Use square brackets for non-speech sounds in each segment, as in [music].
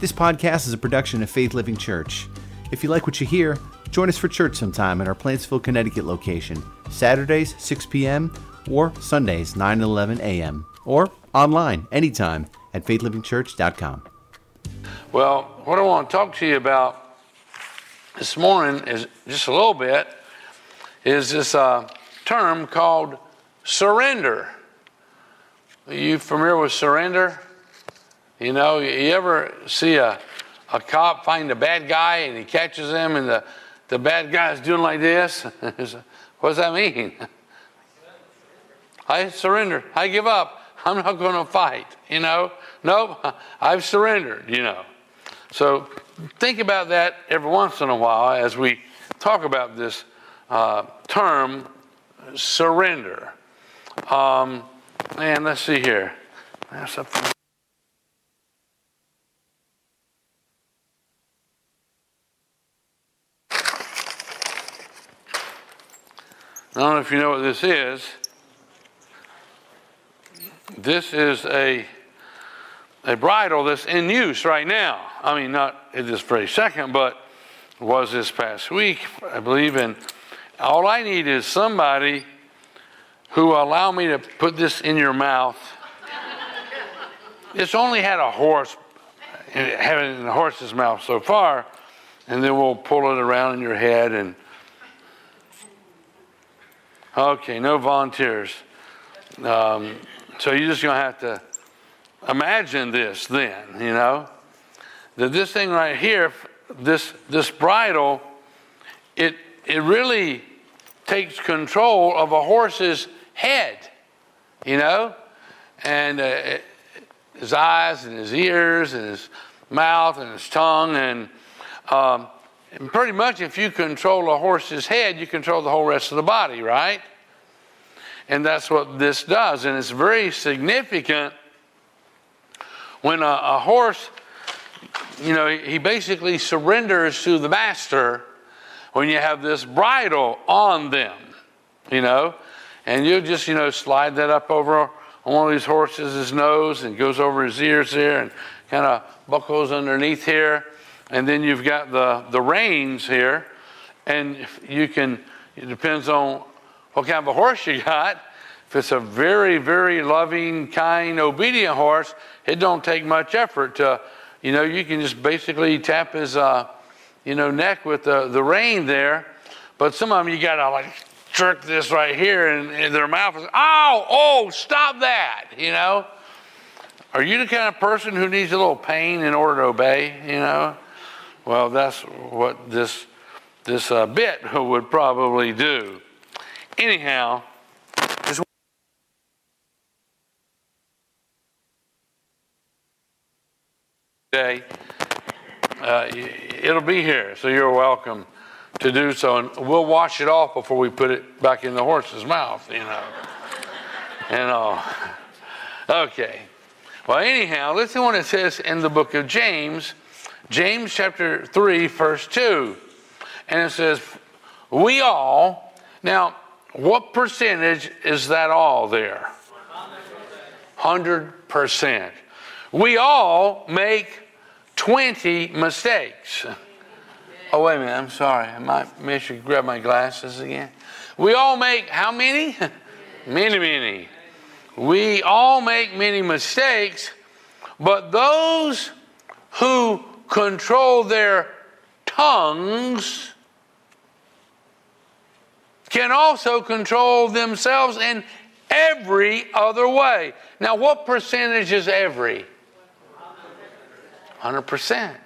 This podcast is a production of Faith Living Church. If you like what you hear, join us for church sometime at our Plantsville, Connecticut location, Saturdays, 6 p.m., or Sundays, 9 and 11 a.m., or online anytime at faithlivingchurch.com. Well, what I want to talk to you about this morning is just a little bit is this uh, term called surrender. Are you familiar with surrender? You know, you ever see a, a cop find a bad guy and he catches him and the, the bad guy's doing like this? [laughs] what does that mean? I surrender. I give up. I'm not going to fight. You know, nope, [laughs] I've surrendered, you know. So think about that every once in a while as we talk about this uh, term, surrender. Um, and let's see here. That's up I don't know if you know what this is. This is a a bridle that's in use right now. I mean, not at this very second, but was this past week, I believe. And all I need is somebody who will allow me to put this in your mouth. it's only had a horse, in the horse's mouth so far, and then we'll pull it around in your head and. Okay, no volunteers. Um, so you're just going to have to imagine this then, you know, that this thing right here, this this bridle, it it really takes control of a horse's head, you know, and uh, his eyes and his ears and his mouth and his tongue and. Um, and pretty much, if you control a horse's head, you control the whole rest of the body, right? And that's what this does. And it's very significant when a, a horse, you know, he basically surrenders to the master when you have this bridle on them, you know, and you just, you know, slide that up over on one of these horses' nose and goes over his ears there and kind of buckles underneath here. And then you've got the, the reins here, and you can, it depends on what kind of a horse you got. If it's a very, very loving, kind, obedient horse, it don't take much effort to, you know, you can just basically tap his, uh, you know, neck with the, the rein there. But some of them you gotta like jerk this right here, and, and their mouth is, oh, oh, stop that, you know. Are you the kind of person who needs a little pain in order to obey? You know, well, that's what this this uh, bit would probably do. Anyhow, today. Uh, it'll be here, so you're welcome to do so. And we'll wash it off before we put it back in the horse's mouth, you know. and all. Okay. Well, anyhow, listen what it says in the book of James, James chapter 3, verse 2. And it says, We all, now, what percentage is that all there? 100%. We all make 20 mistakes. Oh, wait a minute, I'm sorry. I might make sure grab my glasses again. We all make how many? [laughs] many, many. We all make many mistakes, but those who control their tongues can also control themselves in every other way. Now, what percentage is every? 100%.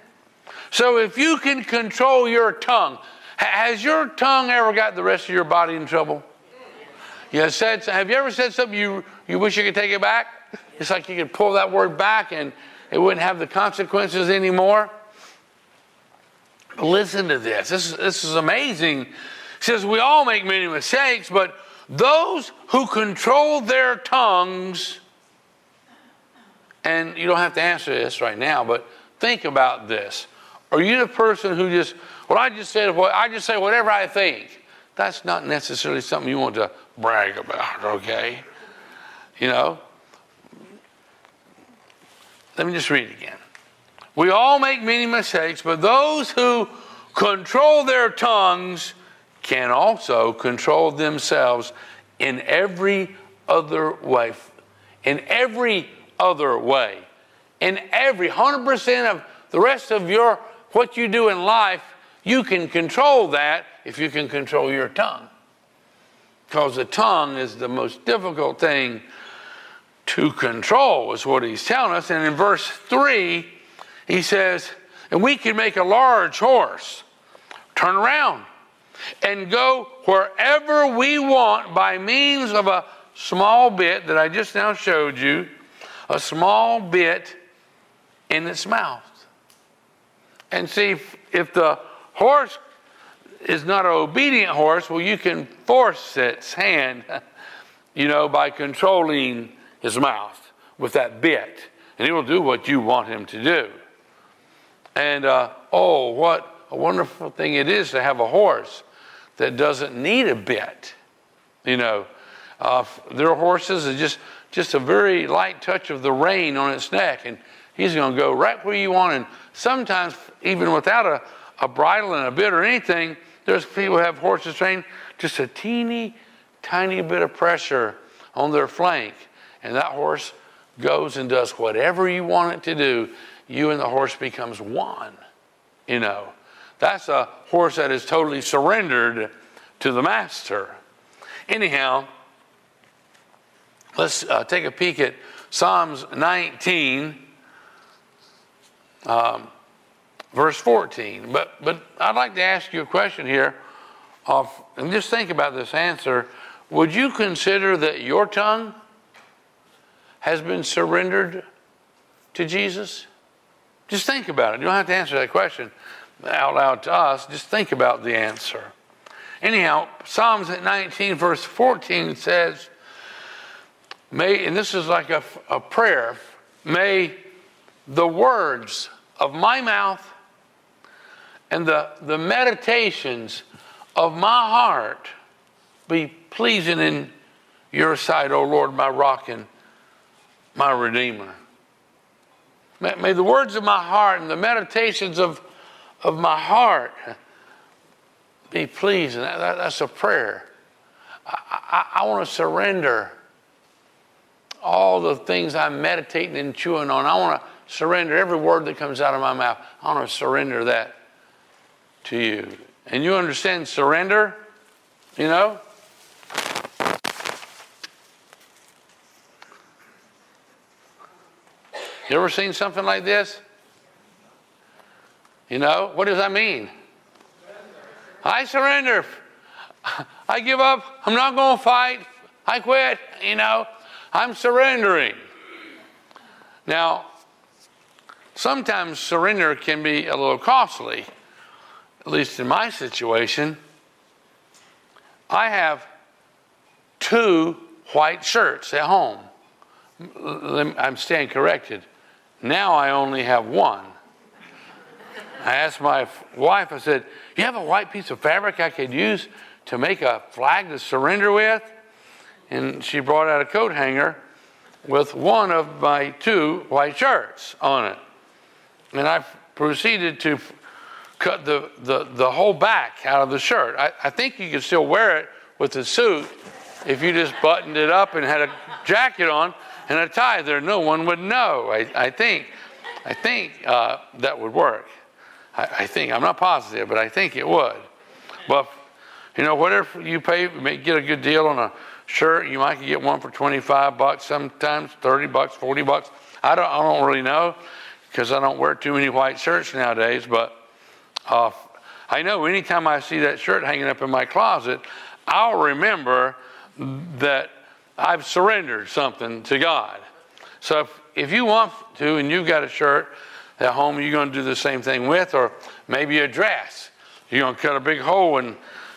So if you can control your tongue, has your tongue ever got the rest of your body in trouble? You said, have you ever said something you, you wish you could take it back? It's like you could pull that word back and it wouldn't have the consequences anymore. Listen to this. This is, this is amazing. It says, We all make many mistakes, but those who control their tongues, and you don't have to answer this right now, but Think about this. Are you the person who just, well, I just said, well, I just say whatever I think. That's not necessarily something you want to brag about, okay? You know? Let me just read it again. We all make many mistakes, but those who control their tongues can also control themselves in every other way. In every other way. In every 100% of the rest of your what you do in life, you can control that if you can control your tongue. Because the tongue is the most difficult thing to control, is what he's telling us. And in verse 3, he says, And we can make a large horse turn around and go wherever we want by means of a small bit that I just now showed you, a small bit in its mouth. And see, if, if the horse is not an obedient horse, well, you can force its hand, [laughs] you know, by controlling his mouth with that bit. And he will do what you want him to do. And uh, oh, what a wonderful thing it is to have a horse that doesn't need a bit. You know, uh, there are horses that just just a very light touch of the rein on its neck, and he's going to go right where you want. And sometimes, even without a, a bridle and a bit or anything, there's people who have horses trained just a teeny, tiny bit of pressure on their flank, and that horse goes and does whatever you want it to do. You and the horse becomes one. You know, that's a horse that is totally surrendered to the master. Anyhow, let's uh, take a peek at Psalms 19, um, verse 14. But, but I'd like to ask you a question here, of, and just think about this answer. Would you consider that your tongue has been surrendered to Jesus? Just think about it. You don't have to answer that question out loud to us. Just think about the answer. Anyhow, Psalms 19, verse 14 says, May, and this is like a, a prayer, may the words of my mouth and the, the meditations of my heart be pleasing in your sight, O Lord, my rock and my redeemer. May, may the words of my heart and the meditations of of my heart be pleasing. That, that, that's a prayer. I, I, I want to surrender all the things I'm meditating and chewing on. I want to surrender every word that comes out of my mouth. I want to surrender that to you. And you understand surrender? You know? You ever seen something like this? You know, what does that mean? I surrender. I give up. I'm not going to fight. I quit. You know, I'm surrendering. Now, sometimes surrender can be a little costly, at least in my situation. I have two white shirts at home. I'm staying corrected. Now I only have one. I asked my wife, I said, You have a white piece of fabric I could use to make a flag to surrender with? And she brought out a coat hanger with one of my two white shirts on it. And I proceeded to cut the, the, the whole back out of the shirt. I, I think you could still wear it with the suit if you just buttoned it up and had a jacket on and a tie there. No one would know. I, I think, I think uh, that would work. I, I, think I'm not positive, but I think it would. But you know, whatever you pay, you may get a good deal on a shirt. You might get one for 25 bucks, sometimes 30 bucks, 40 bucks. I don't, I don't really know because I don't wear too many white shirts nowadays. But uh, I know anytime I see that shirt hanging up in my closet, I'll remember that I've surrendered something to God. So if, if you want to, and you've got a shirt at home you're going to do the same thing with, or maybe a dress. You're going to cut a big hole in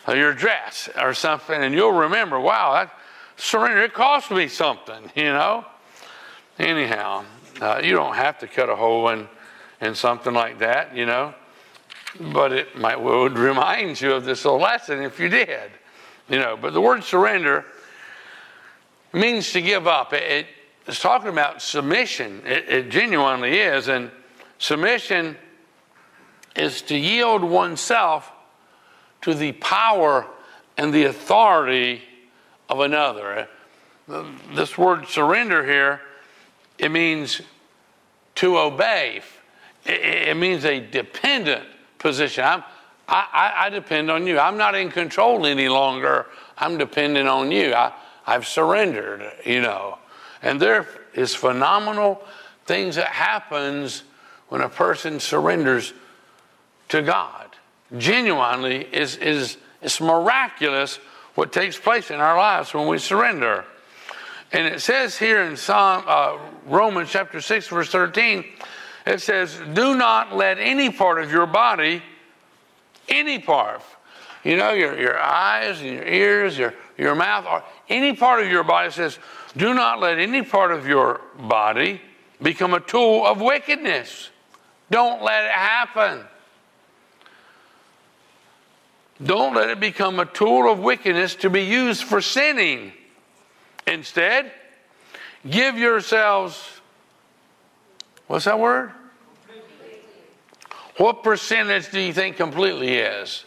uh, your dress or something, and you'll remember, wow, that surrender, it cost me something, you know? Anyhow, uh, you don't have to cut a hole in, in something like that, you know? But it might would remind you of this little lesson if you did, you know. But the word surrender means to give up. It, it's talking about submission. It, it genuinely is, and Submission is to yield oneself to the power and the authority of another. Uh, this word surrender here, it means to obey. It, means a dependent position. I'm, I, I, depend on you. I'm not in control any longer. I'm dependent on you. I, I've surrendered, you know. And there is phenomenal things that happens when a person surrenders to God. Genuinely is is it's miraculous what takes place in our lives when we surrender. And it says here in Psalm uh, Romans chapter 6 verse 13 it says do not let any part of your body any part you know your your eyes and your ears your your mouth or any part of your body says do not let any part of your body become a tool of wickedness don't let it happen don't let it become a tool of wickedness to be used for sinning. Instead, give yourselves, what's that word? What percentage do you think completely is?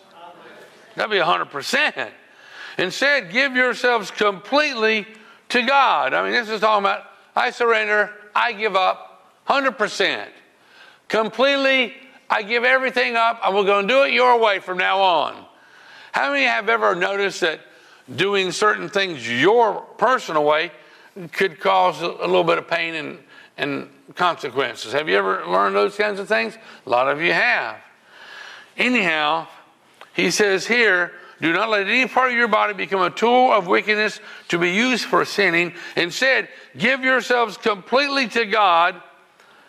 That'd be 100%. Instead, give yourselves completely to God. I mean, this is talking about I surrender, I give up 100%. Completely, I give everything up, and we're going to do it your way from now on. How many have ever noticed that doing certain things your personal way could cause a little bit of pain and, and consequences? Have you ever learned those kinds of things? A lot of you have. Anyhow, he says here, do not let any part of your body become a tool of wickedness to be used for sinning. Instead, give yourselves completely to God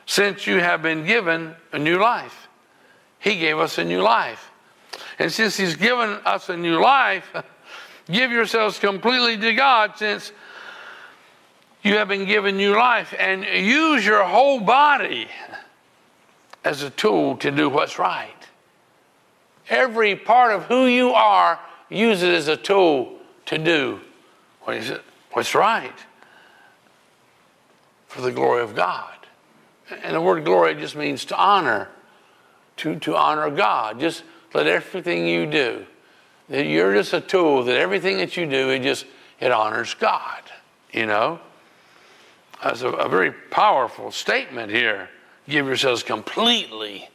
since you have been given a new life. He gave us a new life. And since He's given us a new life, [laughs] give yourselves completely to God since you have been given new life and use your whole body as a tool to do what's right. Every part of who you are, use it as a tool to do what is it? What's right for the glory of God. And the word glory just means to honor, to, to honor God. Just let everything you do, that you're just a tool, that everything that you do, it just, it honors God, you know? That's a, a very powerful statement here. Give yourselves completely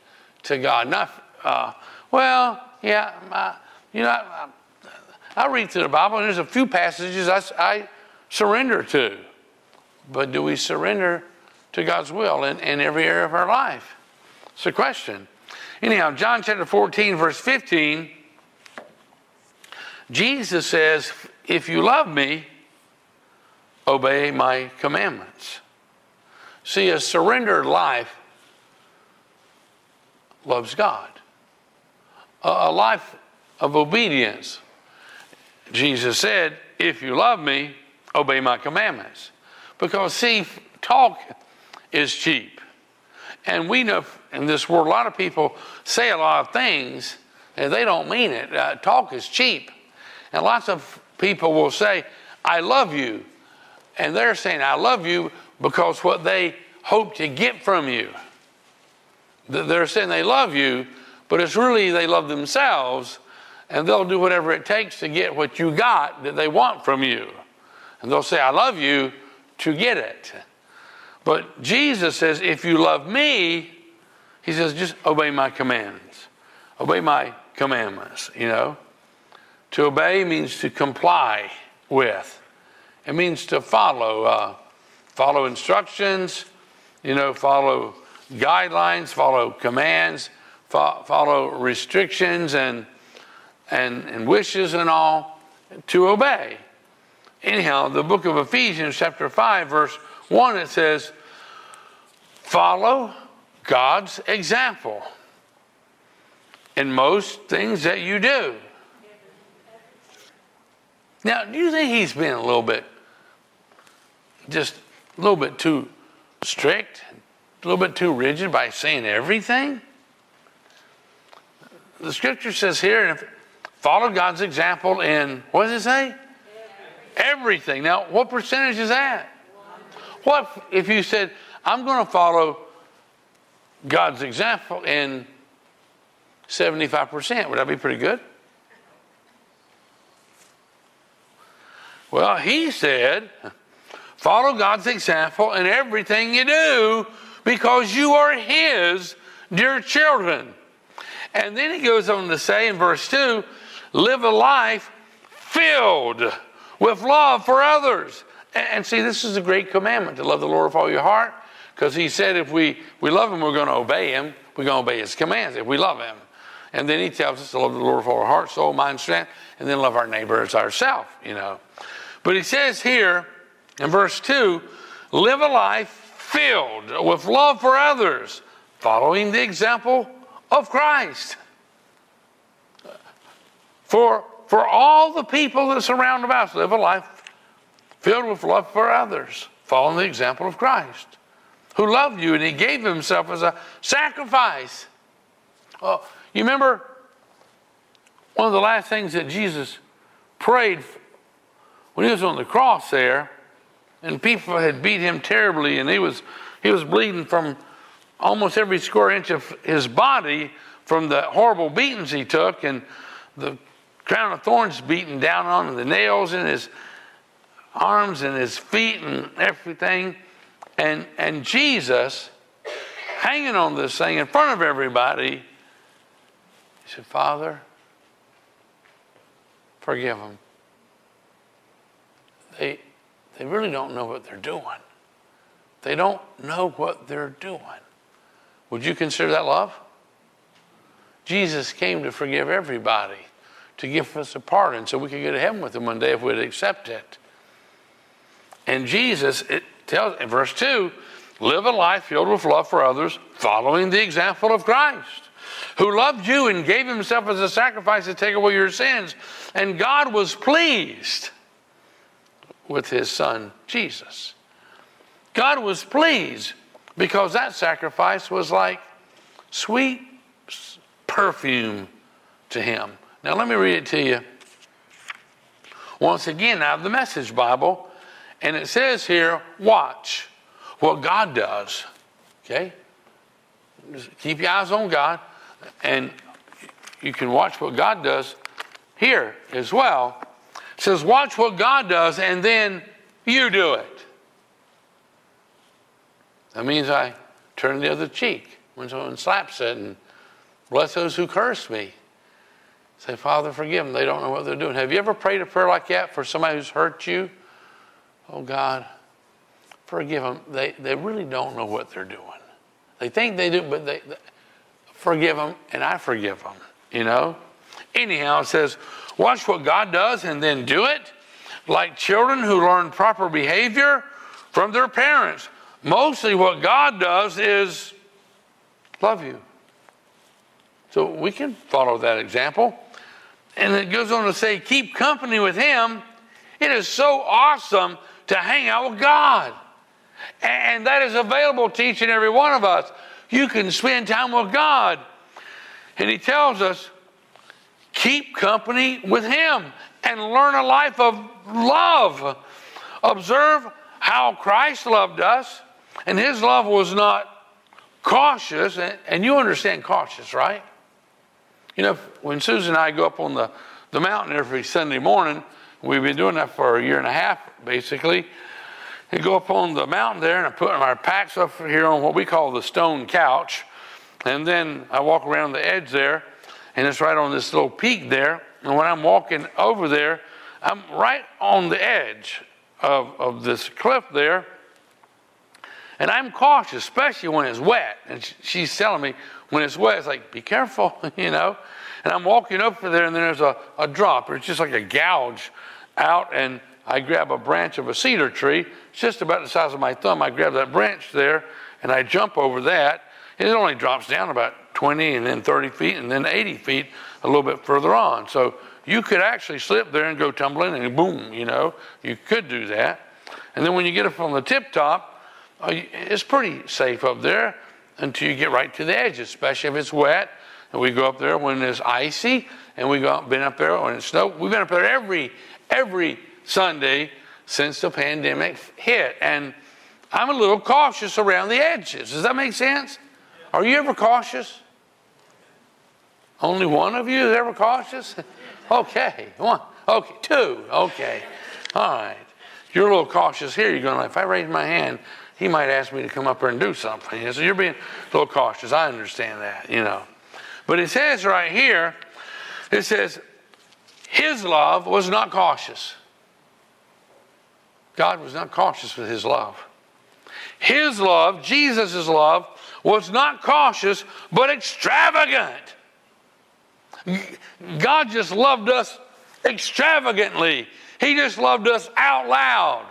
to God. Not, uh, well, yeah, uh, you know, I, I, read through the Bible and there's a few passages I, I surrender to. But do we surrender to God's will in, in every area of our life? It's a question. Anyhow, John chapter 14, verse 15, Jesus says, If you love me, obey my commandments. See, a surrendered life loves God. A, life of obedience. Jesus said, If you love me, obey my commandments. Because, see, talk is cheap. And we know in this world, a lot of people say a lot of things and they don't mean it. Uh, talk is cheap. And lots of people will say, I love you. And they're saying, I love you because what they hope to get from you. They're saying they love you, but it's really they love themselves and they'll do whatever it takes to get what you got that they want from you. And they'll say, I love you to get it. But Jesus says, if you love me, he says, just obey my commands, obey my commandments, you know. To obey means to comply with, it means to follow, uh, follow instructions, you know, follow guidelines, follow commands, fo- follow restrictions and, and, and wishes and all, to obey. Anyhow, the book of Ephesians, chapter 5, verse 1, it says, Follow God's example in most things that you do. Now, do you think he's been a little bit, just a little bit too strict, a little bit too rigid by saying everything? The scripture says here, follow God's example in, what does it say? Everything. Now, what percentage is that? What if you said, I'm going to follow God's example in 75%. Would that be pretty good? Well, he said, follow God's example in everything you do because you are his dear children. And then he goes on to say in verse 2 live a life filled with love for others. And see, this is a great commandment to love the Lord with all your heart because he said if we, we love him, we're going to obey him. We're going to obey his commands if we love him. And then he tells us to love the Lord with all our heart, soul, mind, strength, and then love our neighbor as ourselves, you know. But he says here in verse 2 live a life filled with love for others, following the example of Christ. For, for all the people that surround us, live a life filled with love for others, following the example of Christ, who loved you and he gave himself as a sacrifice. Oh, you remember one of the last things that Jesus prayed when he was on the cross there, and people had beat him terribly, and he was he was bleeding from almost every square inch of his body from the horrible beatings he took, and the crown of thorns beaten down on him, the nails in his arms and his feet and everything, and and Jesus hanging on this thing in front of everybody he said, Father, forgive them. They, they really don't know what they're doing. They don't know what they're doing. Would you consider that love? Jesus came to forgive everybody, to give us a pardon so we could go to heaven with him one day if we'd accept it. And Jesus, it tells in verse 2, live a life filled with love for others, following the example of Christ who loved you and gave himself as a sacrifice to take away your sins. And God was pleased with his son, Jesus. God was pleased because that sacrifice was like sweet perfume to him. Now, let me read it to you once again out of the Message Bible. And it says here, watch what God does. Okay? Just keep your eyes on God. And you can watch what God does here as well. It says, watch what God does, and then you do it. That means I turn the other cheek when someone slaps it and bless those who curse me. Say, Father, forgive them. They don't know what they're doing. Have you ever prayed a prayer like that for somebody who's hurt you? Oh, God, forgive them. They, they really don't know what they're doing. They think they do, but they, forgive them, and I forgive them, you know? Anyhow, it says, watch what God does and then do it, like children who learn proper behavior from their parents. Mostly what God does is love you. So we can follow that example. And it goes on to say, keep company with Him. It is so awesome to hang out with God. And that is available to each and every one of us you can spend time with God. And He tells us, keep company with Him and learn a life of love. Observe how Christ loved us, and His love was not cautious. And you understand cautious, right? You know, when Susan and I go up on the, the mountain every Sunday morning, we've been doing that for a year and a half, basically We go up on the mountain there, and I put my packs up here on what we call the stone couch. And then I walk around the edge there, and it's right on this little peak there. And when I'm walking over there, I'm right on the edge of, of this cliff there. And I'm cautious, especially when it's wet. And she's telling me when it's wet, it's like, be careful, [laughs] you know. And I'm walking over there, and there's a, a drop. It's just like a gouge out, and I grab a branch of a cedar tree, it's just about the size of my thumb. I grab that branch there and I jump over that. And it only drops down about 20 and then 30 feet and then 80 feet a little bit further on. So you could actually slip there and go tumbling and boom, you know, you could do that. And then when you get up on the tip top, Oh, it's pretty safe up there until you get right to the edge, especially if it's wet. And we go up there when it's icy, and we go been up there when it's snow. We've been up there every every Sunday since the pandemic hit. And I'm a little cautious around the edges. Does that make sense? Are you ever cautious? Only one of you is ever cautious? [laughs] okay, one. Okay, two. Okay. All right. You're a little cautious here. You're going, like, if I raise my hand, he might ask me to come up here and do something. So you're being a little cautious. I understand that, you know. But it says right here, it says, his love was not cautious. God was not cautious with his love. His love, Jesus' love, was not cautious, but extravagant. God just loved us extravagantly. He just loved us out loud.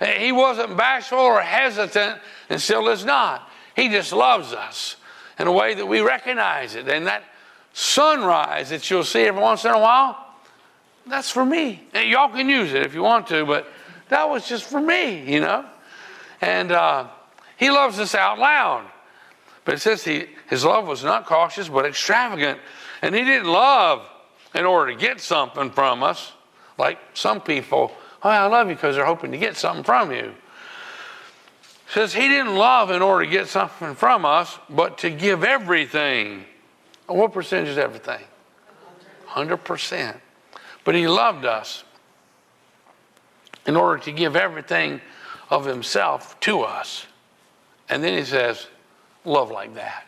He wasn't bashful or hesitant, and still is not. He just loves us in a way that we recognize it. And that sunrise that you'll see every once in a while, that's for me. And y'all can use it if you want to, but that was just for me, you know. And uh, he loves us out loud. But it says he, his love was not cautious, but extravagant. And he didn't love in order to get something from us, like some people, oh, I love you because they're hoping to get something from you. Says he didn't love in order to get something from us, but to give everything. What percentage is everything? 100%. But he loved us in order to give everything of himself to us. And then he says, love like that.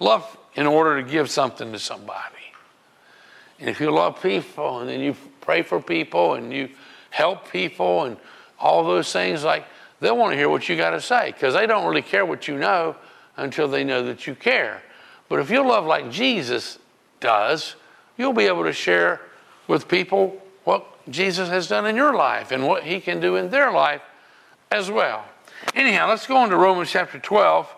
Love in order to give something to somebody. And if you love people and then you pray for people and you help people and all those things, like they'll want to hear what you got to say because they don't really care what you know until they know that you care. But if you love like Jesus does, you'll be able to share with people what Jesus has done in your life and what he can do in their life as well. Anyhow, let's go on to Romans chapter 12,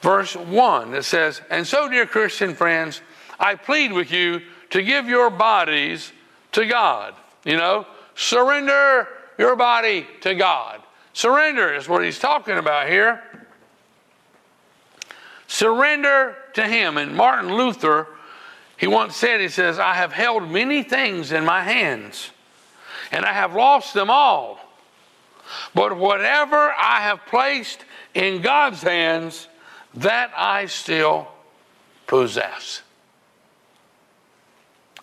verse 1 that says, And so, dear Christian friends, I plead with you to give your bodies to God. You know, surrender your body to God. Surrender is what he's talking about here. Surrender to Him. And Martin Luther, he once said, he says, I have held many things in my hands, and I have lost them all. But whatever I have placed in God's hands, that I still possess.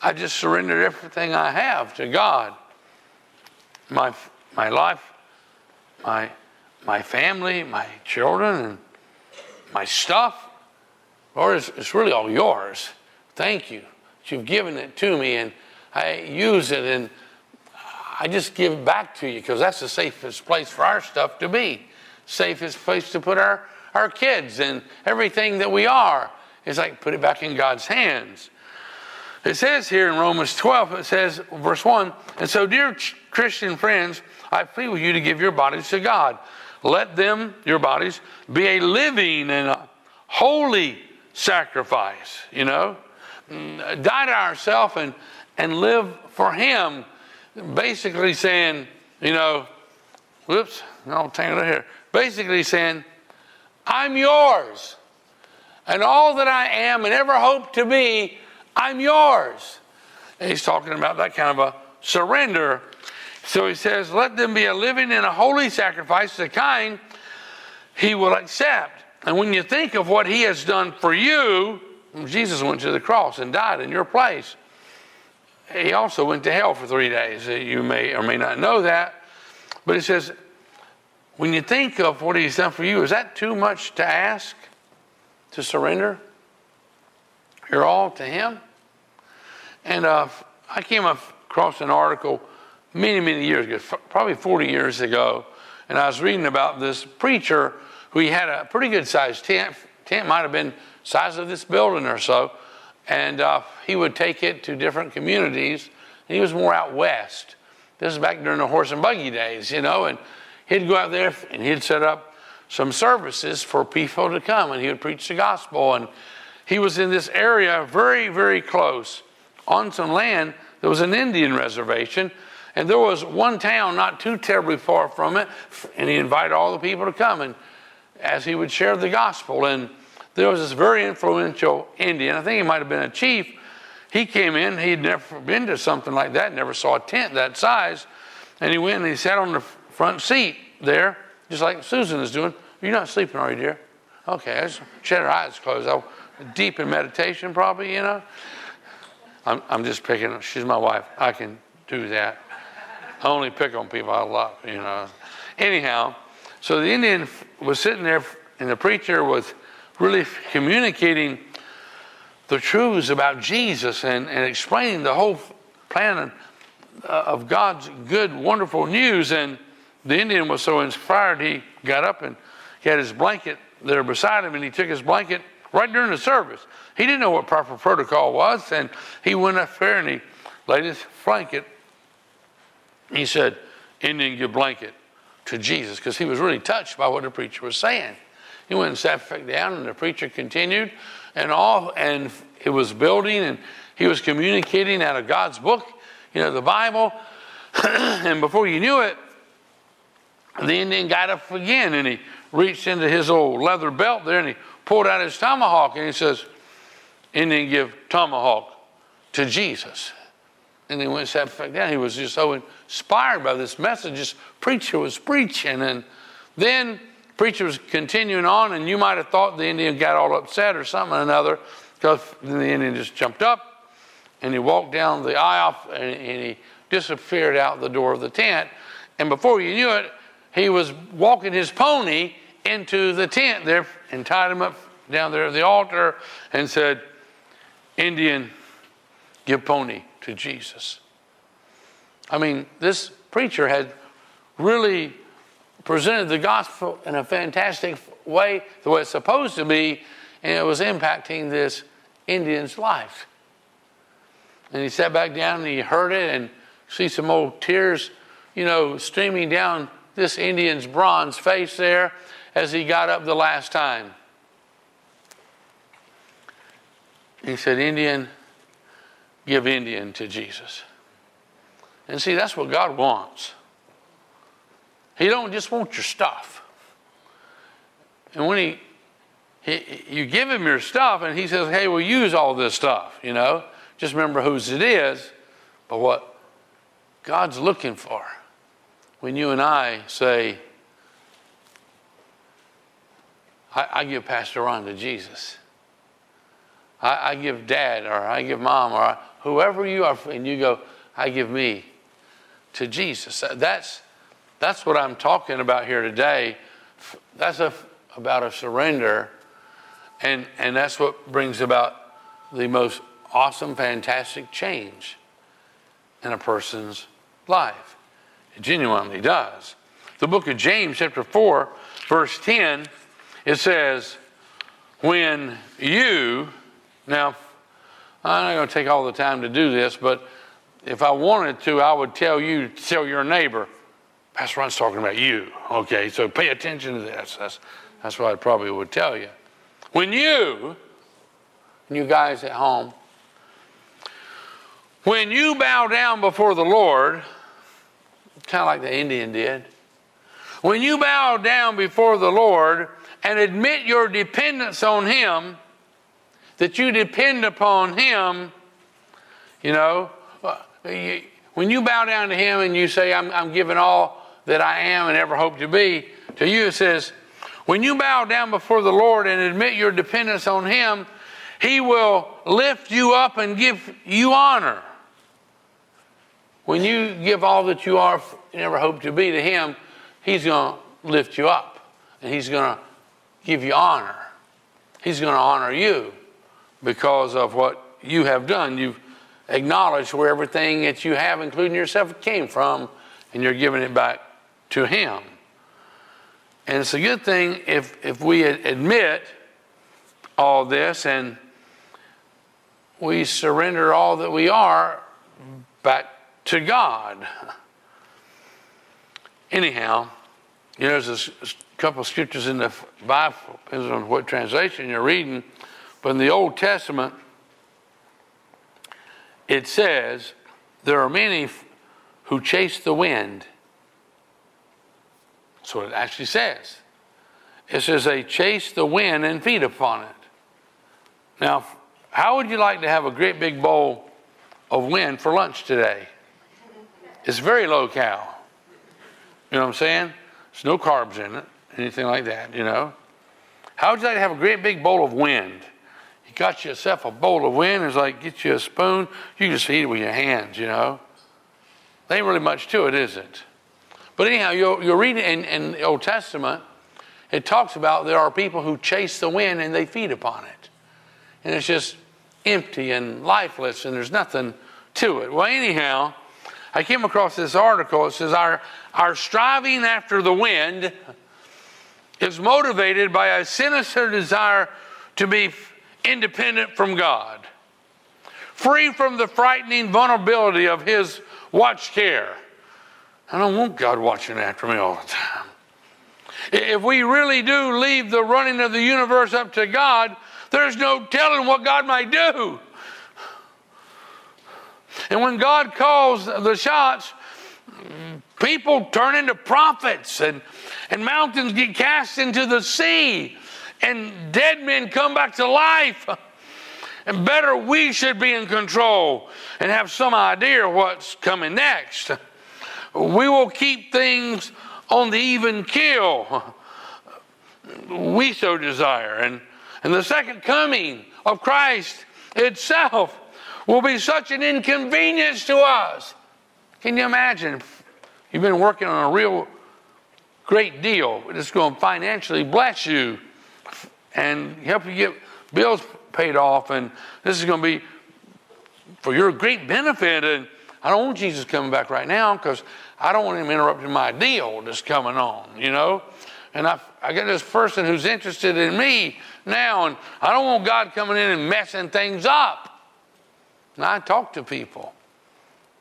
I just surrendered everything I have to God. My, my life, my, my family, my children, and my stuff. Lord, it's, it's really all yours. Thank you. that You've given it to me, and I use it, and I just give back to you because that's the safest place for our stuff to be. Safest place to put our, our kids and everything that we are. It's like put it back in God's hands. It says here in Romans 12, it says, verse 1, and so, dear Christian friends, I plead with you to give your bodies to God. Let them, your bodies, be a living and a holy sacrifice, you know. Mm, die to ourselves and, and live for Him basically saying, you know, whoops, I'll tangle it here. Basically saying, I'm yours. And all that I am and ever hope to be, I'm yours. And he's talking about that kind of a surrender. So he says, Let them be a living and a holy sacrifice, the kind he will accept. And when you think of what he has done for you, Jesus went to the cross and died in your place he also went to hell for three days. Uh, you may or may not know that. But he says, when you think of what he's done for you, is that too much to ask to surrender your all to him? And uh, I came across an article many, many years ago, probably 40 years ago, and I was reading about this preacher who he had a pretty good sized tent. Tent might have been size of this building or so and uh, he would take it to different communities. And he was more out west. This is back during the horse and buggy days, you know, and he'd go out there and he'd set up some services for people to come, and he would preach the gospel. And he was in this area very, very close on some land. There was an Indian reservation, and there was one town not too terribly far from it, and he invited all the people to come. And as he would share the gospel, and there was this very influential Indian, I think he might have been a chief. He came in, he'd never been to something like that, never saw a tent that size. And he went and he sat on the front seat there, just like Susan is doing. You're not sleeping, are you, dear? Okay, she had her eyes closed. I, deep in meditation, probably, you know. I'm, I'm just picking, she's my wife. I can do that. I only pick on people I love, you know. Anyhow, so the Indian was sitting there, and the preacher was really communicating the truths about Jesus and, and explaining the whole plan uh, of God's good, wonderful news. And the Indian was so inspired, he got up and he had his blanket there beside him, and he took his blanket right during the service. He didn't know what proper protocol was, and he went up there and he laid his blanket. He said, Indian, give blanket to Jesus, because he was really touched by what the preacher was saying. He went and sat back down, and the preacher continued, and all, and it was building, and he was communicating out of God's book, you know, the Bible. [clears throat] and before you knew it, the Indian got up again, and he reached into his old leather belt there, and he pulled out his tomahawk, and he says, Indian, give tomahawk to Jesus. And he went and sat back down. He was just so inspired by this message. This preacher was preaching, and then preacher was continuing on, and you might have thought the Indian got all upset or something or another, because the Indian just jumped up and he walked down the aisle and, and he disappeared out the door of the tent. And before you knew it, he was walking his pony into the tent there and tied him up down there at the altar and said, Indian, give pony to Jesus. I mean, this preacher had really presented the gospel in a fantastic way, the way it's supposed to be, and it was impacting this Indian's life. And he sat back down and he heard it and see some old tears, you know, streaming down this Indian's bronze face there as he got up the last time. He said, Indian, give Indian to Jesus. And see, that's what God wants. He don't just want your stuff. And when he, he you give him your stuff and he says, hey, we'll use all this stuff, you know. Just remember whose it is, but what God's looking for. When you and I say, I, I give Pastor Ron to Jesus. I, I, give dad or I give mom or whoever you are, and you go, I give me to Jesus. That's that's what I'm talking about here today. That's a, about a surrender, and, and that's what brings about the most awesome, fantastic change in a person's life. It genuinely does. The book of James, chapter 4, verse 10, it says, When you, now, I'm not going to take all the time to do this, but if I wanted to, I would tell you, tell your neighbor, Pastor Ron's talking about you. Okay, so pay attention to this. That's, that's what I probably would tell you. When you, and you guys at home, when you bow down before the Lord, kind of like the Indian did, when you bow down before the Lord and admit your dependence on Him, that you depend upon Him, you know, uh, when you bow down to Him and you say, I'm, I'm giving all that I am and ever hope to be. To you, it says, when you bow down before the Lord and admit your dependence on Him, He will lift you up and give you honor. When you give all that you are and ever hope to be to Him, He's going to lift you up and He's going to give you honor. He's going to honor you because of what you have done. You've acknowledged where everything that you have, including yourself, came from, and you're giving it back to Him. And it's a good thing if, if we admit all this and we surrender all that we are back to God. Anyhow, you know, there's a couple scriptures in the Bible, depends on what translation you're reading, but in the Old Testament, it says, There are many who chase the wind that's what it actually says. It says they chase the wind and feed upon it. Now, how would you like to have a great big bowl of wind for lunch today? It's very low cal. You know what I'm saying? There's no carbs in it, anything like that, you know. How would you like to have a great big bowl of wind? You got yourself a bowl of wind, it's like get you a spoon, you just feed it with your hands, you know. There ain't really much to it, is it? But anyhow, you'll, you'll read in, in the Old Testament, it talks about there are people who chase the wind and they feed upon it. And it's just empty and lifeless and there's nothing to it. Well, anyhow, I came across this article. It says, Our, our striving after the wind is motivated by a sinister desire to be independent from God, free from the frightening vulnerability of His watch care. I don't want God watching after me all the time. If we really do leave the running of the universe up to God, there's no telling what God might do. And when God calls the shots, people turn into prophets and, and mountains get cast into the sea and dead men come back to life. And better, we should be in control and have some idea what's coming next. We will keep things on the even keel. We so desire. And, and the second coming of Christ itself will be such an inconvenience to us. Can you imagine? You've been working on a real great deal. It's going to financially bless you and help you get bills paid off. And this is going to be for your great benefit. And I don't want Jesus coming back right now because I don't want him interrupting my deal that's coming on, you know? And I, I got this person who's interested in me now, and I don't want God coming in and messing things up. And I talk to people.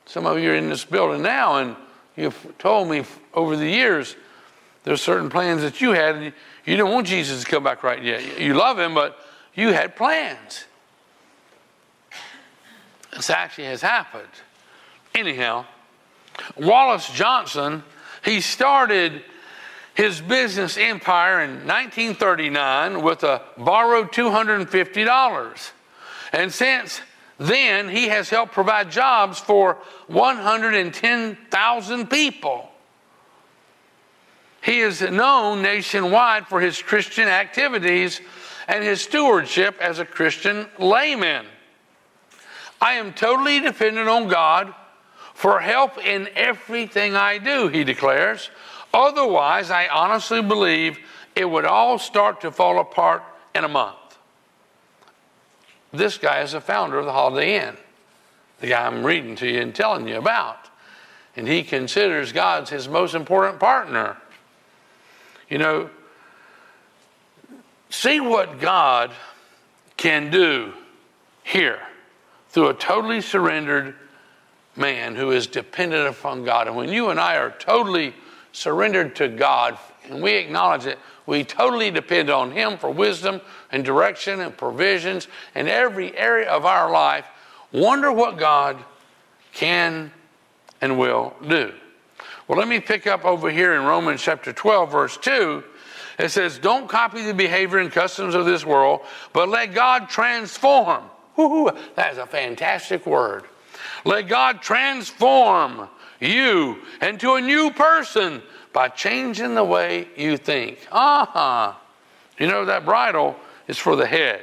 Some of you are in this building now, and you've told me over the years there's certain plans that you had. And you didn't want Jesus to come back right yet. You love him, but you had plans. This actually has happened. Anyhow, Wallace Johnson, he started his business empire in 1939 with a borrowed $250. And since then, he has helped provide jobs for 110,000 people. He is known nationwide for his Christian activities and his stewardship as a Christian layman. I am totally dependent on God for help in everything I do, he declares. Otherwise, I honestly believe it would all start to fall apart in a month. This guy is the founder of the Holiday Inn, the guy I'm reading to you and telling you about. And he considers God's his most important partner. You know, see what God can do here through a totally surrendered man who is dependent upon God. And when you and I are totally surrendered to God and we acknowledge it, we totally depend on Him for wisdom and direction and provisions in every area of our life. Wonder what God can and will do. Well, let me pick up over here in Romans chapter 12, verse 2. It says, Don't copy the behavior and customs of this world, but let God transform. Woo-hoo, that is a fantastic word. Let God transform you into a new person by changing the way you think. Uh-huh. You know, that bridle is for the head,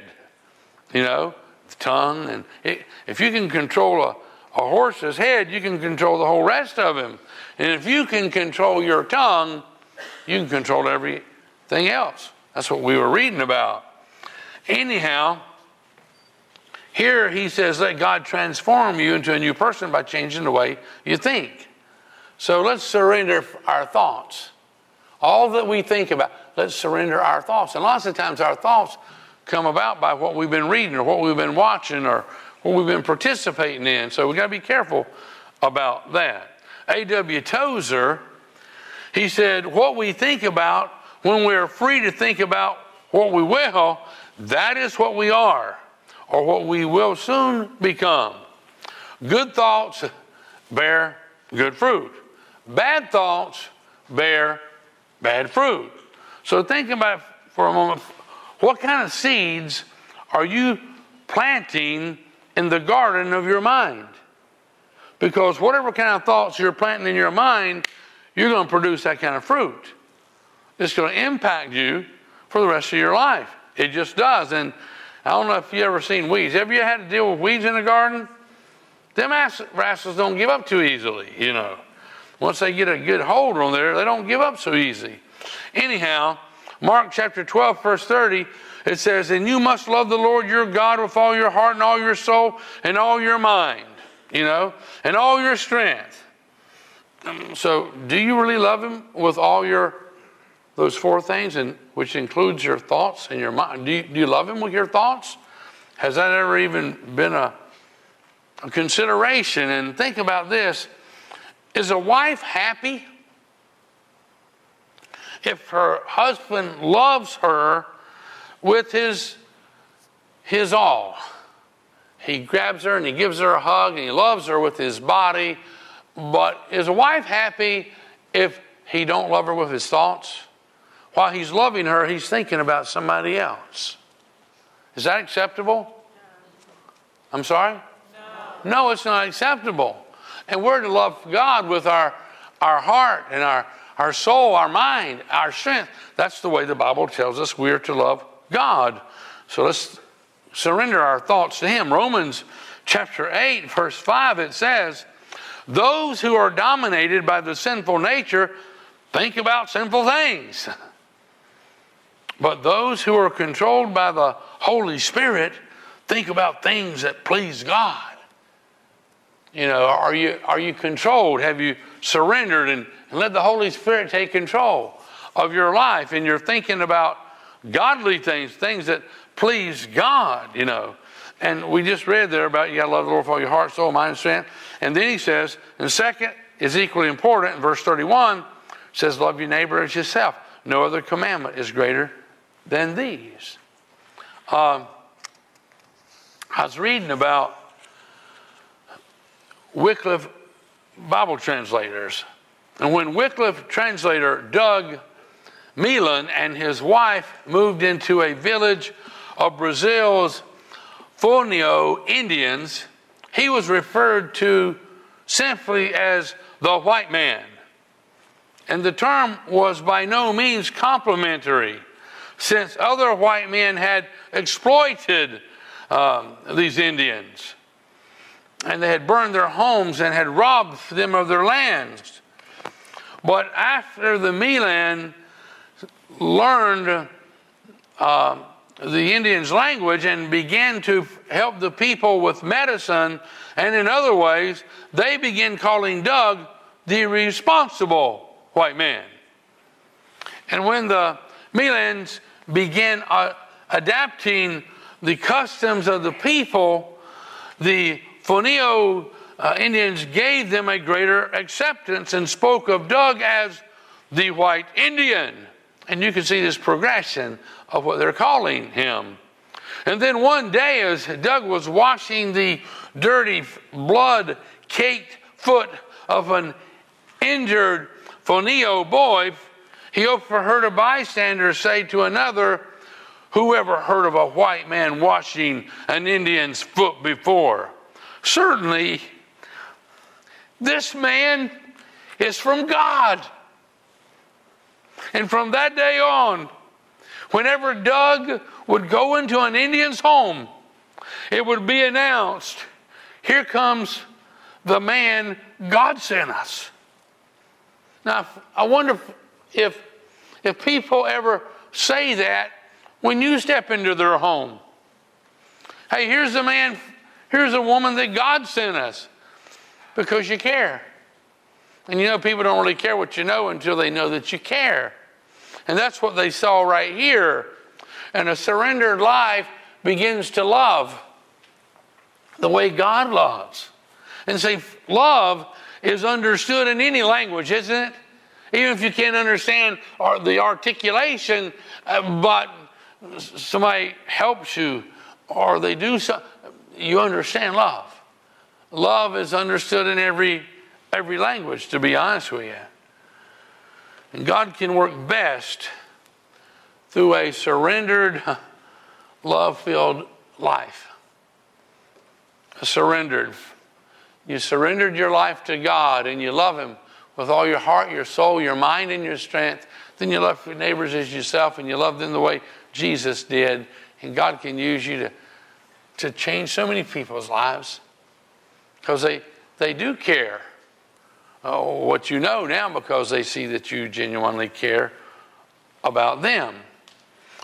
you know, the tongue. And it, if you can control a, a horse's head, you can control the whole rest of him. And if you can control your tongue, you can control everything else. That's what we were reading about. Anyhow, here he says, let God transform you into a new person by changing the way you think. So let's surrender our thoughts. All that we think about, let's surrender our thoughts. And lots of times our thoughts come about by what we've been reading or what we've been watching or what we've been participating in. So we've got to be careful about that. A.W. Tozer, he said, What we think about when we're free to think about what we will, that is what we are or what we will soon become. Good thoughts bear good fruit. Bad thoughts bear bad fruit. So think about for a moment what kind of seeds are you planting in the garden of your mind? Because whatever kind of thoughts you're planting in your mind, you're going to produce that kind of fruit. It's going to impact you for the rest of your life. It just does. And I don't know if you ever seen weeds. Have you had to deal with weeds in the garden? Them rascals don't give up too easily, you know. Once they get a good hold on there, they don't give up so easy. Anyhow, Mark chapter 12, verse 30, it says, And you must love the Lord your God with all your heart and all your soul and all your mind, you know, and all your strength. So, do you really love Him with all your, those four things, and which includes your thoughts and your mind? Do you, do you love Him with your thoughts? Has that ever even been a, a consideration? And think about this is a wife happy if her husband loves her with his, his all? He grabs her and he gives her a hug and he loves her with his body. But is a wife happy if he don't love her with his thoughts? While he's loving her, he's thinking about somebody else. Is that acceptable? I'm sorry? No. no, it's not acceptable. And we're to love God with our, our heart and our, our soul, our mind, our strength. That's the way the Bible tells us we're to love God. So let's surrender our thoughts to Him. Romans chapter 8, verse 5, it says, Those who are dominated by the sinful nature think about sinful things. But those who are controlled by the Holy Spirit think about things that please God. You know, are you, are you controlled? Have you surrendered and, and let the Holy Spirit take control of your life? And you're thinking about godly things, things that please God, you know. And we just read there about you got to love the Lord with all your heart, soul, mind, and strength. And then he says, and second is equally important in verse 31 says, Love your neighbor as yourself. No other commandment is greater than these. Um, I was reading about Wycliffe Bible translators. And when Wycliffe translator Doug Meland and his wife moved into a village of Brazil's Fulnio Indians, he was referred to simply as the white man. And the term was by no means complimentary, since other white men had exploited um, these Indians and they had burned their homes and had robbed them of their lands. But after the Meland learned uh, the Indians' language and began to help the people with medicine and in other ways, they began calling Doug the responsible white man. And when the Melands began uh, adapting the customs of the people, the Fulnio uh, Indians gave them a greater acceptance and spoke of Doug as the white Indian. And you can see this progression of what they're calling him. And then one day, as Doug was washing the dirty, blood caked foot of an injured Fulnio boy, he overheard a bystander say to another, Whoever heard of a white man washing an Indian's foot before? Certainly, this man is from God. And from that day on, whenever Doug would go into an Indian's home, it would be announced here comes the man God sent us. Now, I wonder if, if people ever say that when you step into their home. Hey, here's the man Here's a woman that God sent us because you care. And you know, people don't really care what you know until they know that you care. And that's what they saw right here. And a surrendered life begins to love the way God loves. And say, love is understood in any language, isn't it? Even if you can't understand the articulation, uh, but somebody helps you or they do something you understand love. Love is understood in every every language, to be honest with you. And God can work best through a surrendered, [laughs] love filled life. A surrendered. You surrendered your life to God and you love Him with all your heart, your soul, your mind, and your strength, then you love your neighbors as yourself and you love them the way Jesus did. And God can use you to, to change so many people's lives because they, they do care oh, what you know now because they see that you genuinely care about them.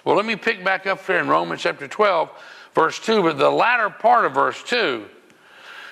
Well, let me pick back up here in Romans chapter 12, verse 2, but the latter part of verse 2,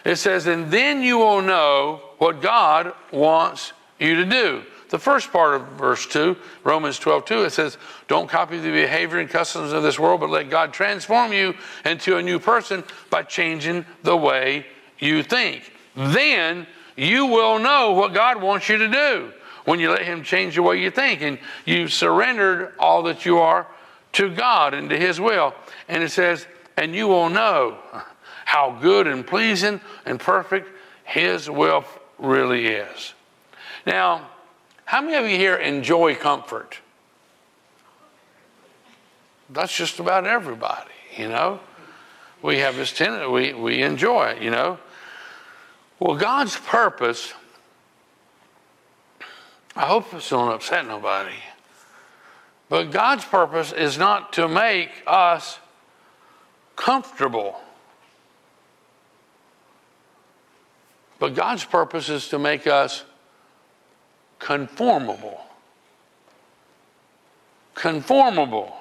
it says, And then you will know what God wants you to do. The first part of verse 2, Romans 12, 2, it says, Don't copy the behavior and customs of this world, but let God transform you into a new person by changing the way you think. Then you will know what God wants you to do when you let Him change the way you think and you've surrendered all that you are to God and to His will. And it says, and you will know how good and pleasing and perfect His will really is. Now, how many of you here enjoy comfort? That's just about everybody, you know. We have this tendency, we, we enjoy it, you know. Well, God's purpose, I hope this don't upset nobody. But God's purpose is not to make us comfortable. But God's purpose is to make us conformable. Conformable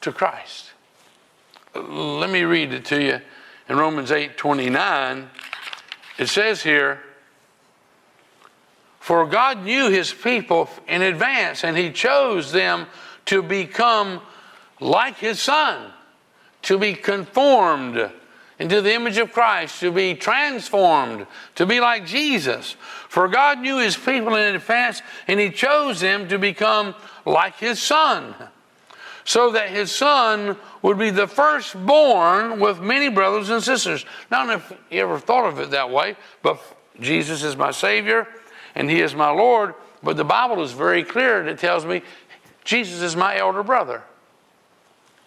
to Christ. Let me read it to you in Romans 8 29. It says here, for God knew his people in advance, and he chose them to become like his son, to be conformed into the image of Christ, to be transformed, to be like Jesus. For God knew his people in advance, and he chose them to become like his son, so that his son would be the firstborn with many brothers and sisters. Now, I don't know if you ever thought of it that way, but Jesus is my Savior and he is my Lord. But the Bible is very clear. It tells me Jesus is my elder brother.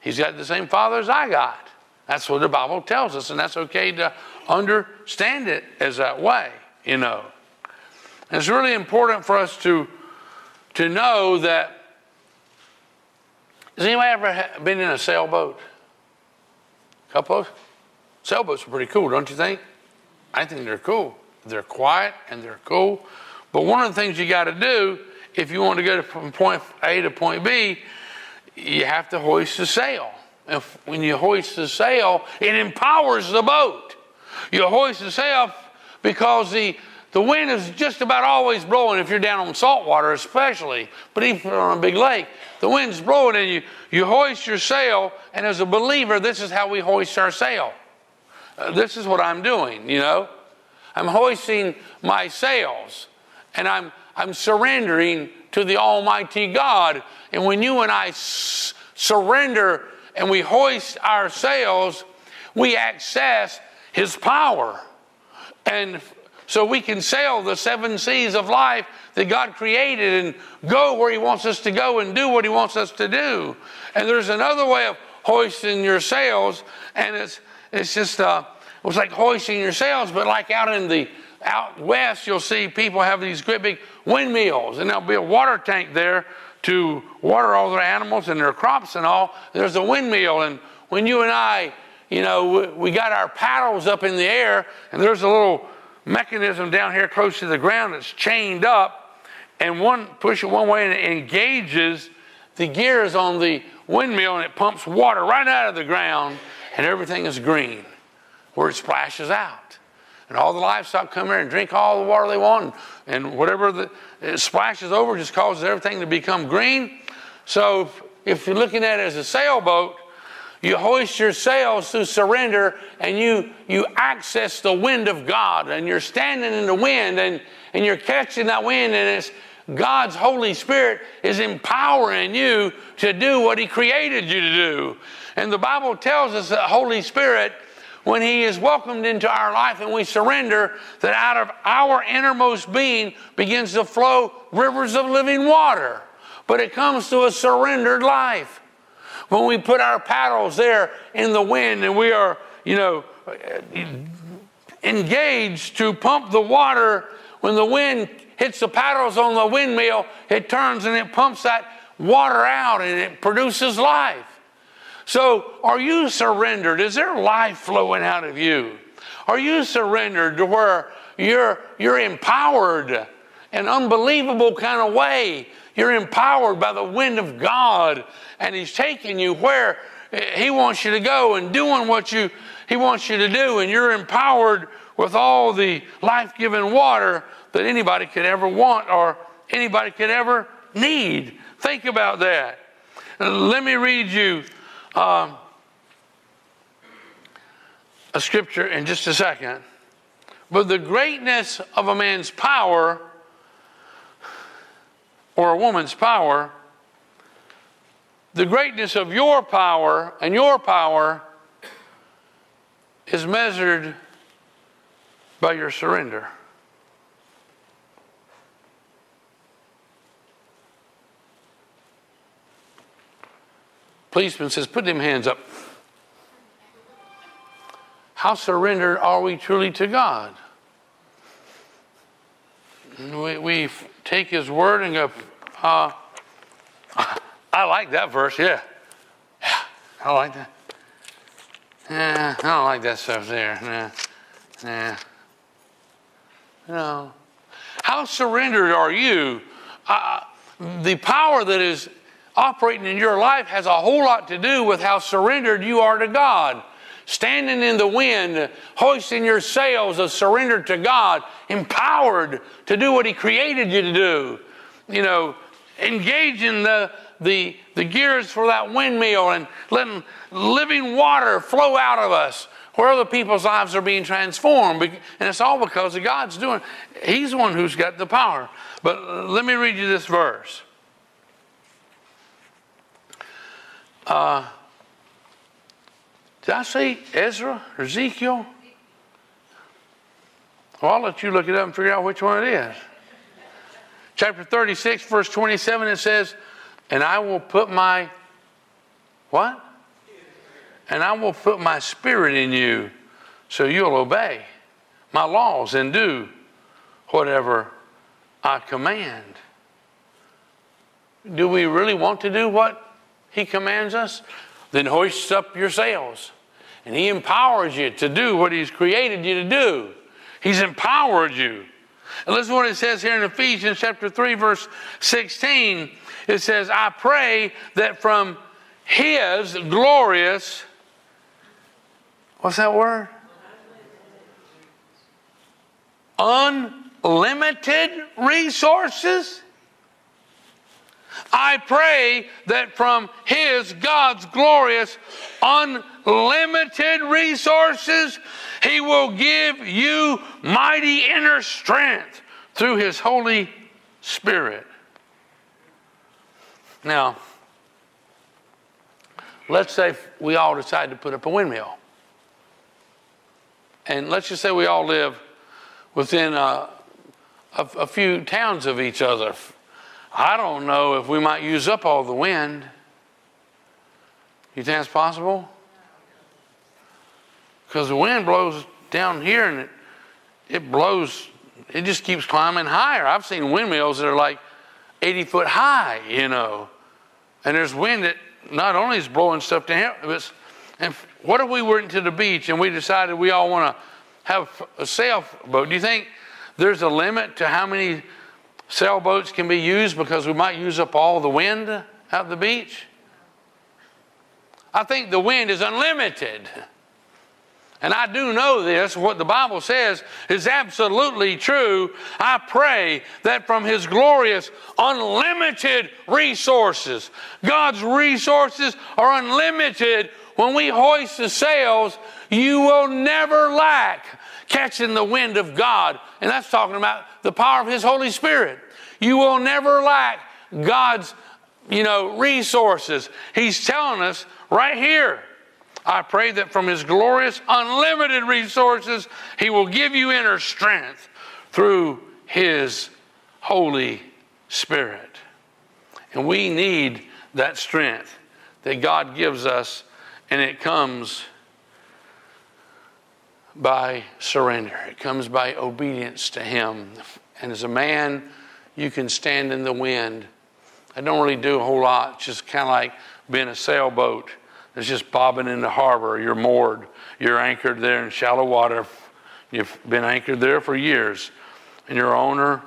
He's got the same father as I got. That's what the Bible tells us, and that's okay to understand it as that way, you know. And it's really important for us to, to know that. Has anybody ever been in a sailboat? A couple? Sailboats are pretty cool, don't you think? I think they're cool. They're quiet and they're cool. But one of the things you got to do if you want to go from point A to point B, you have to hoist the sail. And when you hoist the sail, it empowers the boat. You hoist the sail because the the wind is just about always blowing if you're down on salt water, especially, but even on a big lake. The wind's blowing and you, you hoist your sail, and as a believer, this is how we hoist our sail. Uh, this is what I'm doing, you know. I'm hoisting my sails and I'm, I'm surrendering to the Almighty God. And when you and I s- surrender and we hoist our sails, we access His power. And so we can sail the seven seas of life that God created and go where He wants us to go and do what He wants us to do. And there's another way of hoisting your sails, and it's it's just uh, it was like hoisting your sails, but like out in the out west, you'll see people have these great big windmills, and there'll be a water tank there to water all their animals and their crops and all. There's a windmill, and when you and I, you know, we got our paddles up in the air, and there's a little mechanism down here close to the ground that's chained up, and one push it one way and it engages the gears on the windmill, and it pumps water right out of the ground, and everything is green where it splashes out and all the livestock come here and drink all the water they want, and, whatever the, it splashes over just causes everything to become green. So if, you're looking at it as a sailboat, you hoist your sails through surrender and you, you access the wind of God and you're standing in the wind and, and you're catching that wind and it's God's Holy Spirit is empowering you to do what He created you to do. And the Bible tells us that Holy Spirit when He is welcomed into our life and we surrender, that out of our innermost being begins to flow rivers of living water. But it comes to a surrendered life. When we put our paddles there in the wind and we are, you know, engaged to pump the water when the wind hits the paddles on the windmill, it turns and it pumps that water out and it produces life. So, are you surrendered? Is there life flowing out of you? Are you surrendered to where you're, you're empowered in an unbelievable kind of way? You're empowered by the wind of God, and He's taking you where He wants you to go and doing what you, He wants you to do, and you're empowered with all the life giving water that anybody could ever want or anybody could ever need. Think about that. Let me read you um, a scripture in just a second. But the greatness of a man's power or a woman's power, the greatness of your power and your power is measured by your surrender. Policeman says, Put them hands up. How surrendered are we truly to God? We, we take His word and go, uh, I like that verse, yeah. Yeah, I like that. Yeah, I don't like that stuff there. Nah, nah. No. How surrendered are you? Uh, the power that is operating in your life has a whole lot to do with how surrendered you are to God. Standing in the wind, hoisting your sails of surrender to God, empowered to do what He created you to do. You know, engaging the, the, the gears for that windmill and letting living water flow out of us where other people's lives are being transformed. And it's all because of God's doing. He's the one who's got the power. But let me read you this verse. Uh, did I say Ezra or Ezekiel? Well, I'll let you look it up and figure out which one it is. Chapter 36, verse 27, it says, And I will put my, what? And I will put my spirit in you so you'll obey my laws and do whatever I command. Do we really want to do what he commands us, then hoist up your sails. And He empowers you to do what He's created you to do. He's empowered you. And listen to what it says here in Ephesians chapter 3, verse 16. It says, I pray that from His glorious, what's that word? Unlimited resources I pray that from His, God's glorious, unlimited resources, He will give you mighty inner strength through His Holy Spirit. Now, let's say we all decide to put up a windmill. And let's just say we all live within a, a, a few towns of each other, I don't know if we might use up all the wind. You think that's possible? Because the wind blows down here and it, it blows, it just keeps climbing higher. I've seen windmills that are like 80 foot high, you know. And there's wind that not only is blowing stuff down here, but and what if we went to the beach and we decided we all want to have a sailboat? Do you think there's a limit to how many sailboats can be used because we might use up all the wind out the beach. I think the wind is unlimited. And I do know this, what the Bible says is absolutely true. I pray that from His glorious, unlimited resources, God's resources are unlimited. When we hoist the sails, you will never lack catching the wind of God. And that's talking about the power of His Holy Spirit. You will never lack God's, you know, resources. He's telling us right here. I pray that from His glorious, unlimited resources, He will give you inner strength through His Holy Spirit. And we need that strength that God gives us, and it comes by surrender, it comes by obedience to Him. And as a man, you can stand in the wind. I don't really do a whole lot, it's just kind of like being a sailboat that's just bobbing in the harbor. You're moored, you're anchored there in shallow water. You've been anchored there for years, and your owner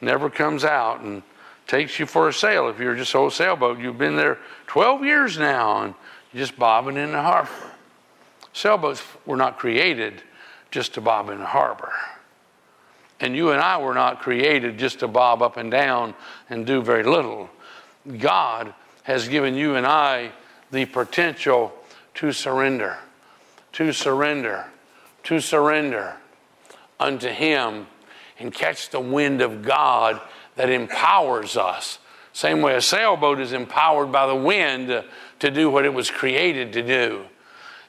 never comes out and takes you for a sail. If you're just a whole sailboat, you've been there 12 years now, and you're just bobbing in the harbor. Sailboats were not created just to bob in the harbor. And you and I were not created just to bob up and down and do very little. God has given you and I the potential to surrender, to surrender, to surrender unto Him and catch the wind of God that empowers us. Same way a sailboat is empowered by the wind to do what it was created to do.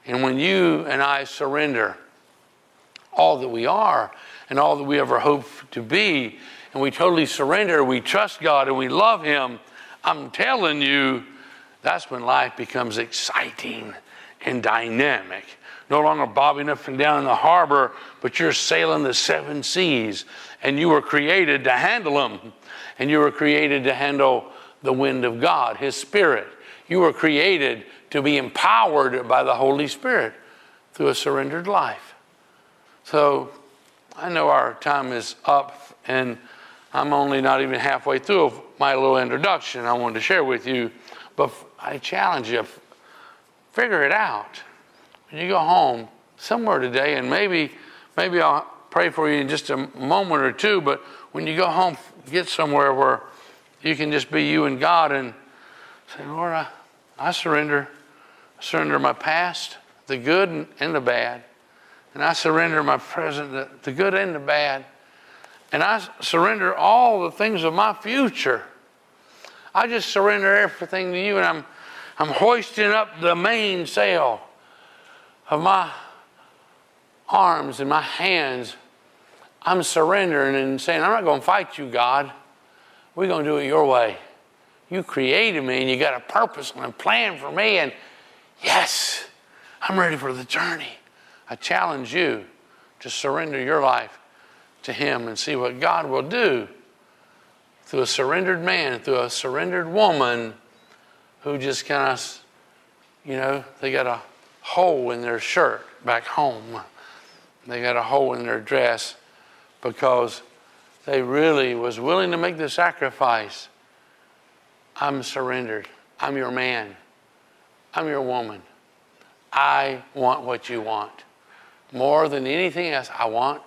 And when you and I surrender all that we are and all that we ever hope to be, and we totally surrender, we trust God and we love Him, I'm telling you, that's when life becomes exciting and dynamic. No longer bobbing up and down in the harbor, but you're sailing the seven seas, and you were created to handle them. And you were created to handle the wind of God, His Spirit. You were created to be empowered by the Holy Spirit through a surrendered life. So I know our time is up, and I'm only not even halfway through my little introduction I wanted to share with you, but I challenge you figure it out. When you go home somewhere today, and maybe, maybe I'll pray for you in just a moment or two, but when you go home, get somewhere where you can just be you and God and say, Lord, I, I surrender. Surrender my past, the good and the bad. And I surrender my present, the, the good and the bad. And I surrender all the things of my future. I just surrender everything to you, and I'm, I'm hoisting up the mainsail of my arms and my hands. I'm surrendering and saying, I'm not going to fight you, God. We're going to do it your way. You created me, and you got a purpose and a plan for me, and yes, I'm ready for the journey. I challenge you to surrender your life to Him and see what God will do through a surrendered man, through a surrendered woman who just kind of, you know, they got a hole in their shirt back home. They got a hole in their dress because they really was willing to make the sacrifice. I'm surrendered. I'm your man. I'm your woman. I want what you want. More than anything else, I want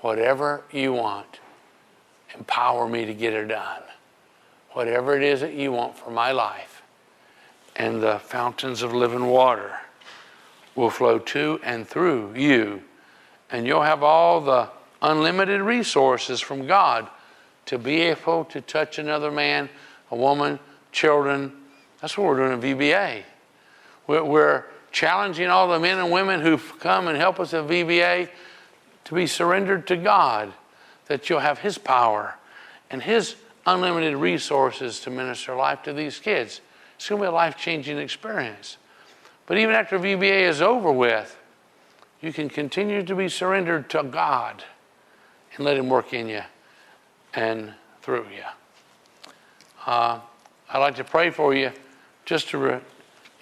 whatever you want. Empower me to get it done. Whatever it is that you want for my life. And the fountains of living water will flow to and through you. And you'll have all the unlimited resources from God to be able to touch another man, a woman, children. That's what we're doing at VBA. We're, we're challenging all the men and women who've come and help us at VBA to be surrendered to God that you'll have His power and His unlimited resources to minister life to these kids. It's going to be a life changing experience. But even after VBA is over with, you can continue to be surrendered to God and let Him work in you and through you. Uh, I'd like to pray for you just to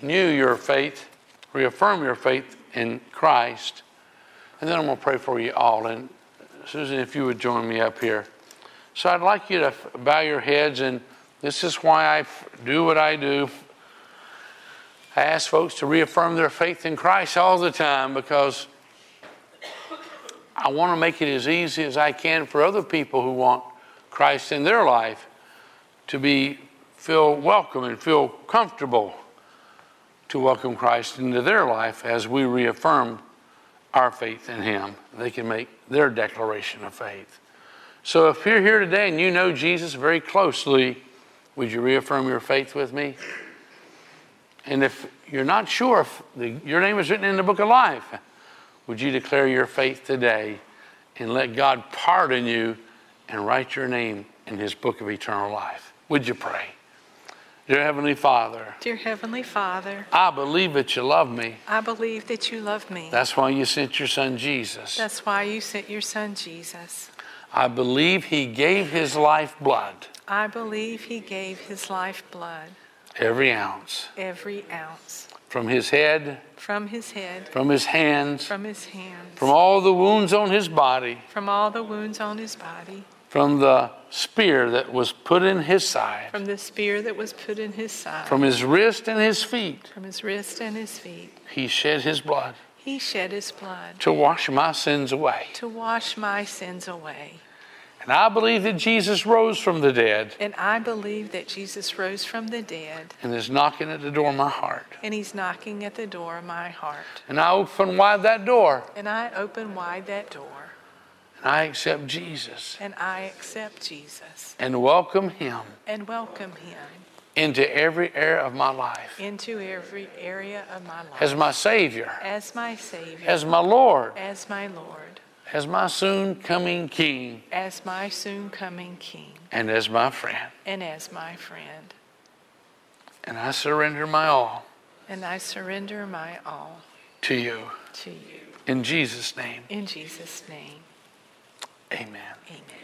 renew your faith, reaffirm your faith in Christ. And then I'm going to pray for you all. And Susan, if you would join me up here. So I'd like you to bow your heads, and this is why I do what I do. I ask folks to reaffirm their faith in Christ all the time because I want to make it as easy as I can for other people who want Christ in their life to be feel welcome and feel comfortable to welcome Christ into their life as we reaffirm our faith in Him. They can make their declaration of faith. So if you're here today and you know Jesus very closely, would you reaffirm your faith with me? And if you're not sure if the, your name is written in the book of life, would you declare your faith today and let God pardon you and write your name in his book of eternal life? Would you pray? Dear Heavenly Father, Dear Heavenly Father, I believe that you love me. I believe that you love me. That's why you sent your son Jesus. That's why you sent your son Jesus. I believe he gave his life blood, I believe he gave his life blood, every ounce, every ounce, from his head, from his head, from his hands, from his hands, from all the wounds on his body, from all the wounds on his body, from the spear that was put in his side, from the spear that was put in his side, from his wrist and his feet. from his wrist and his feet. He shed his blood He shed his blood to wash my sins away. to wash my sins away. And I believe that Jesus rose from the dead And I believe that Jesus rose from the dead, and is knocking at the door of my heart. and he's knocking at the door of my heart. And I open wide that door And I open wide that door, and I accept Jesus. And I accept Jesus. And welcome him and welcome him into every area of my life. into every area of my life. As my Savior, as my Savior, as my Lord, as my Lord, as my soon coming King, as my soon coming King, and as my friend. and as my friend. And I surrender my all And I surrender my all to you. to you. In Jesus' name, In Jesus' name, amen. amen.